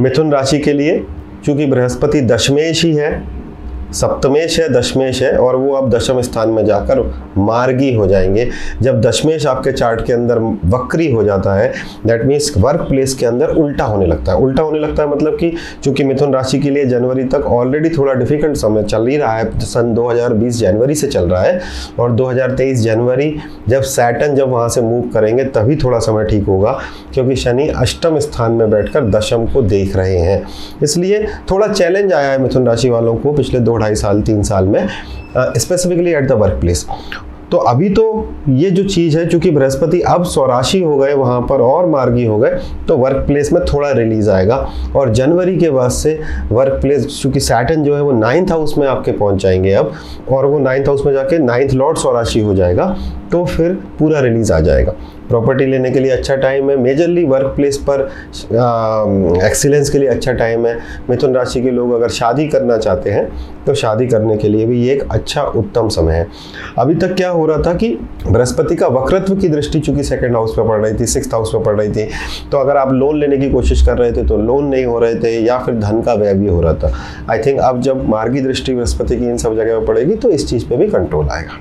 मिथुन राशि के लिए चूँकि बृहस्पति दशमेश ही है सप्तमेश है, दशमेश है और वो अब दशम स्थान में जाकर मार्गी हो जाएँगे। जब दशमेश आपके चार्ट के अंदर वक्री हो जाता है दैट मीन्स वर्क प्लेस के अंदर उल्टा होने लगता है। उल्टा होने लगता है मतलब कि चूँकि मिथुन राशि के लिए जनवरी तक ऑलरेडी थोड़ा डिफ़िकल्ट समय चल ही रहा है। सन 2020 जनवरी से चल रहा है और 2023 जनवरी जब सैटन जब वहाँ से मूव करेंगे, तभी थोड़ा समय ठीक होगा, क्योंकि शनि अष्टम स्थान में बैठकर दशम को देख रहे हैं। इसलिए थोड़ा चैलेंज आया है मिथुन राशि वालों को पिछले दो ढाई साल, तीन साल में specifically at the work place तो अभी तो ये जो चीज़ है, चूँकि बृहस्पति अब स्वराशि हो गए, वहाँ पर और मार्गी हो गए तो वर्क प्लेस में थोड़ा रिलीज़ आएगा। और जनवरी के बाद से वर्क प्लेस चूँकि सैटन जो है, वो नाइन्थ हाउस में आपके पहुँच जाएँगे अब, और वो नाइन्थ हाउस में जाके नाइन्थ लॉर्ड स्वराशि हो जाएगा। तो फिर पूरा रिलीज़ आ जाएगा। प्रॉपर्टी लेने के लिए अच्छा टाइम है। मेजरली वर्क प्लेस पर एक्सीलेंस के लिए अच्छा टाइम है। मिथुन राशि के लोग अगर शादी करना चाहते हैं तो शादी करने के लिए भी ये एक अच्छा उत्तम समय है। अभी तक क्या हो रहा था कि बृहस्पति का वक्रत्व की दृष्टि चूँकि सेकंड हाउस पर पड़ रही थी सिक्स हाउस पर पड़ रही थी तो अगर आप लोन लेने की कोशिश कर रहे थे तो लोन नहीं हो रहे थे या फिर धन का व्यय भी हो रहा था। आई थिंक अब जब मार्गी दृष्टि बृहस्पति की इन सब जगह पर पड़ेगी तो इस चीज़ पर भी कंट्रोल आएगा।